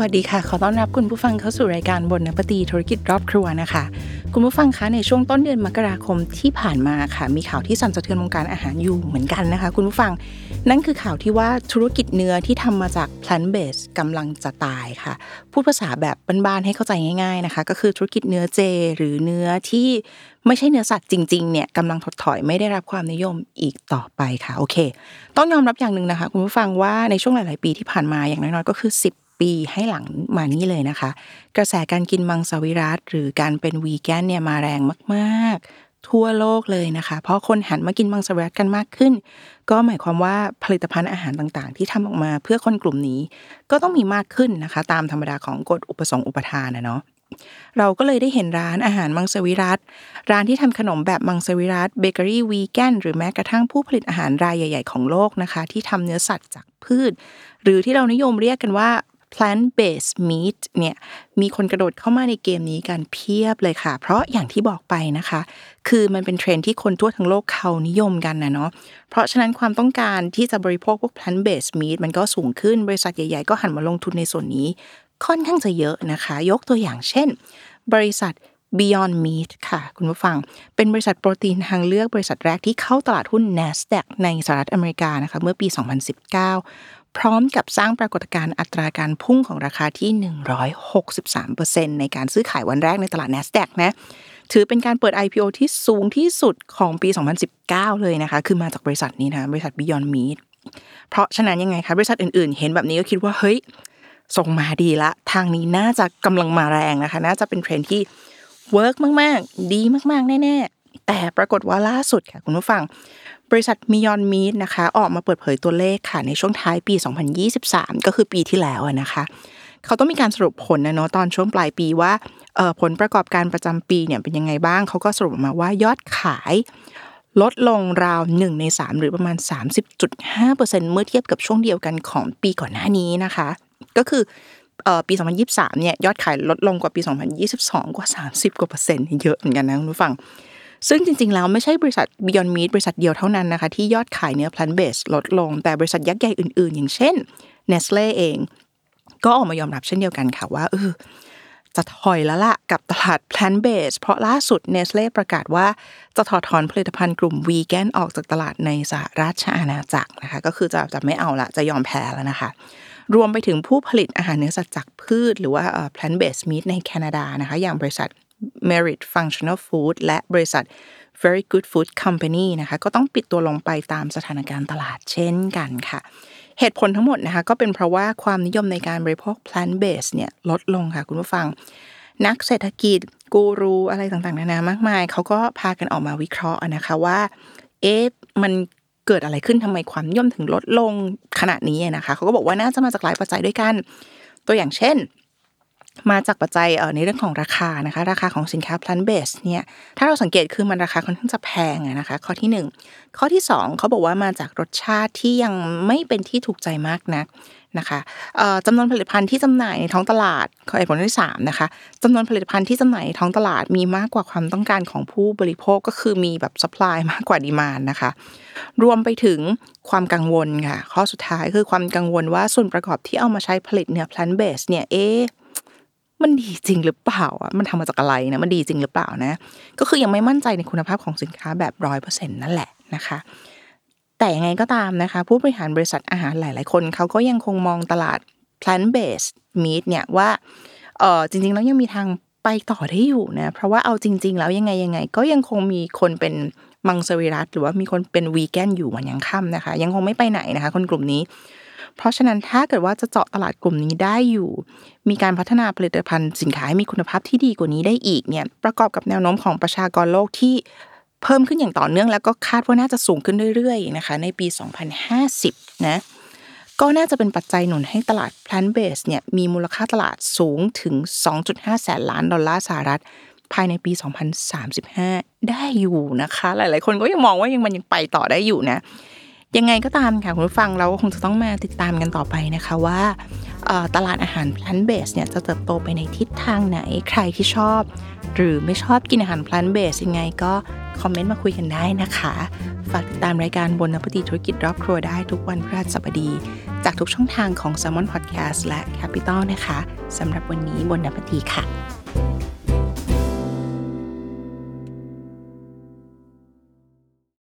วัสดีค่ะ ขอต้อนรับคุณผู้ฟังเข้าสู่รายการบนนปตีธุรกิจรอบครัวนะคะ คุณผู้ฟังคะในช่วงต้นเดือนมกราคมที่ผ่านมาค่ะ มีข่าวที่สั่นสะเทือนวงการอาหารอยู่เหมือนกันนะคะ คุณผู้ฟังนั่นคือข่าวที่ว่าธุรกิจเนื้อที่ทำมาจาก plant based กำลังจะตายค่ะ พูดภาษาแบบบ้านๆให้เข้าใจง่าย ๆนะคะ ก็คือธุรกิจเนื้อเจ หรือเนื้อที่ไม่ใช่เนื้อสัตว์จริงๆเนี่ยกำลังถดถอยไม่ได้รับความนิยมอีกต่อไปค่ะโอเค ต้องยอมรับอย่างหนึ่งนะคะ คุณผู้ฟังว่าในช่วงหลาย ๆ ปีที่ผ่านมาอย่างน้อยๆก็คือ 10 ปีให้หลังมานี้เลยนะคะ กระแสการกินมังสวิรัตหรือการเป็นวีแกนเนี่ยมาแรงมาก ๆ ทั่วโลกเลยนะคะ เพราะคนหันมากินมังสวิรัตกันมากขึ้น ก็หมายความว่าผลิตภัณฑ์อาหารต่างๆ ที่ทำออกมาเพื่อคนกลุ่มนี้ ก็ต้องมีมากขึ้นนะคะ ตามธรรมดาของกฎอุปสงค์อุปทานนะเนาะเราก็เลยได้เห็นร้านอาหารมังสวิรัตร้านที่ทำขนมแบบมังสวิรัตเบเกอรี่วีแกนหรือแม้กระทั่งผู้ผลิตอาหารรายใหญ่ ๆ ของโลกนะคะ ที่ทำเนื้อสัตว์จากพืช หรือที่เรานิยมเรียกกันว่า plant based meat เนี่ยมีคนกระโดดเข้ามาในเกมนี้กันเพียบเลยค่ะ เพราะอย่างที่บอกไปนะคะ คือมันเป็นเทรนที่คนทั่วทั้งโลกเขานิยมกันนะเนาะเพราะฉะนั้นความต้องการที่จะบริโภคพวก plant based meat มันก็สูงขึ้นบริษัทใหญ่ๆ ก็หันมาลงทุนในส่วนนี้ ค่อนข้างจะเยอะนะคะ ยกตัวอย่างเช่น บริษัท Beyond Meat ค่ะ คุณผู้ฟัง เป็นบริษัทโปรตีนทางเลือกบริษัทแรกที่เข้าตลาดหุ้น NASDAQ ในสหรัฐอเมริกานะคะ เมื่อปี 2019 พร้อมกับสร้างปรากฏการณ์อัตราการพุ่งของราคาที่ 163%ในการซื้อขายวันแรกในตลาด NASDAQ นะถือเป็นการเปิด IPO ที่สูงที่สุดของปี 2019 เลยนะคะ คือมาจากบริษัทนี้นะ บริษัท Beyond Meat เพราะฉะนั้นยังไงคะ บริษัทอื่นๆ เห็นแบบนี้ก็คิดว่า เฮ้ย ทรงมาดีละ ทางนี้น่าจะกำลังมาแรงนะคะ น่าจะเป็นเทรนด์ที่ work มาก ๆ ดีมาก ๆ แน่ ๆ แต่ปรากฏว่าล่าสุดค่ะคุณผู้ฟัง บริษัทมิยอนมีดนะคะ ออกมาเปิดเผยตัวเลขค่ะ ในช่วงท้ายปี 2023 ก็คือปีที่แล้วนะคะเขาต้องมีการสรุปผลนะเนาะตอนช่วงปลายปีว่าผลประกอบการประจำปีเนี่ยเป็นยังไงบ้าง เขาก็สรุปมาว่ายอดขาย ลดลงราว1ใน 3 หรือประมาณ 30.5%เมื่อเทียบกับช่วงเดียวกันของปีก่อนหน้านี้นะคะ ก็คือปี 2023 เนี่ยยอดขายลดลงกว่าปี 2022 กว่า 30 กว่าเปอร์เซ็นต์เยอะเหมือนกันนะคุณผู้ฟัง ซึ่งจริงๆ แล้วไม่ใช่บริษัท Beyond Meat บริษัทเดียวเท่านั้นนะคะ ที่ยอดขายเนื้อ plant based ลดลง แต่บริษัทยักษ์ใหญ่อื่นๆ อย่างเช่น Nestle เอง ก็ออกมายอมรับเช่นเดียวกันค่ะว่าเออจะถอยแล้วล่ะกับตลาด plant based เพราะล่าสุด Nestle ประกาศว่าจะถอดถอนผลิตภัณฑ์กลุ่มวีแกนออกจากตลาดในสหราชอาณาจักรนะคะ ก็คือจะจะไม่เอาละจะยอมแพ้แล้วนะคะรวมไปถึงผู้ผลิตอาหารเนื้อสัตว์จากพืช หรือว่า plant based meat ในแคนาดานะคะ อย่างบริษัท Merit Functional Food และบริษัท Very Good Food Company นะคะก็ต้องปิดตัวลงไปตามสถานการณ์ตลาดเช่นกันค่ะ เหตุผลทั้งหมดนะคะก็เป็นเพราะว่าความนิยมในการบริโภค plant based เนี่ยลดลงค่ะคุณผู้ฟัง นักเศรษฐกิจกูรูอะไรต่างๆนานามากมายเขาก็พากันออกมาวิเคราะห์นะคะว่าเอ๊ะมันเกิดอะไรขึ้นทำไมความนิยมถึงลดลงขนาดนี้นะคะเขาก็บอกว่าน่าจะมาจากหลายปัจจัยด้วยกัน ตัวอย่างเช่น มาจากปัจจัยในเรื่องของราคานะคะ ราคาของสินค้า plant based เนี่ยถ้าเราสังเกตคือมันราคาค่อนข้างจะแพงนะคะ ข้อที่ 1 ข้อที่ 2 เขาบอกว่ามาจากรสชาติที่ยังไม่เป็นที่ถูกใจมากนักนะคะจำนวนผลิตภัณฑ์ที่จำหน่ายในท้องตลาดข้อผลที่3นะคะจำนวนผลิตภัณฑ์ที่จำหน่ายในท้องตลาดมีมากกว่าความต้องการของผู้บริโภคก็คือมีแบบ supply มากกว่าดีมานนะคะ รวมไปถึงความกังวลค่ะ ข้อสุดท้ายคือความกังวลว่าส่วนประกอบที่เอามาใช้ผลิตเนื้อ plant based เนี่ยเอ๊ มันดีจริงหรือเปล่าอะมันทำมาจากอะไรนะมันดีจริงหรือเปล่านะ ก็คือยังไม่มั่นใจในคุณภาพของสินค้าแบบร้อยเปอร์เซ็นต์นั่นแหละนะคะแต่ยังไงก็ตามนะคะ ผู้บริหารบริษัทอาหารหลาย ๆ คนเขาก็ยังคงมองตลาด plant based meat เนี่ยว่าเออจริง ๆ แล้วยังมีทางไปต่อได้อยู่นะ เพราะว่าเอาจริง ๆ แล้วยังไงยังไง ก็ยังคงมีคนเป็นมังสวิรัตหรือว่ามีคนเป็นวีแกนอยู่วันยังค่ำนะคะ ยังคงไม่ไปไหนนะคะ คนกลุ่มนี้ เพราะฉะนั้นถ้าเกิดว่าจะเจาะตลาดกลุ่มนี้ได้อยู่ มีการพัฒนาผลิตภัณฑ์สินค้าให้มีคุณภาพที่ดีกว่านี้ได้อีกเนี่ยประกอบกับแนวโน้มของประชากรโลกที่เพิ่มขึ้นอย่างต่อเนื่องแล้วก็คาดว่าน่าจะสูงขึ้นเรื่อยๆนะคะในปี 2050 นะก็น่าจะเป็นปัจจัยหนุนให้ตลาด plant based เนี่ยมีมูลค่าตลาดสูงถึง 2.5 แสนล้านดอลลาร์สหรัฐ ภายในปี 2035 ได้อยู่นะคะ หลายๆ คนก็ยังมองว่ายังมันยังไปต่อได้อยู่นะ ยังไงก็ตามค่ะคุณผู้ฟังเราก็คงจะต้องมาติดตามกันต่อไปนะคะว่าตลาดอาหาร plant based เนี่ยจะเติบโตไปในทิศทางไหนใครที่ชอบ หรือไม่ชอบกินอาหาร plant based ยังไงก็คอมเมนต์มาคุยกันได้นะคะ ฝากติดตามรายการบนนปฏิธุรกิจรอบครัวได้ทุกวันพฤหัสบดี จากทุกช่องทางของ s ซ l m o n Podcast และ Capital นะคะสำหรับวันนี้บนนปฏิค่ะ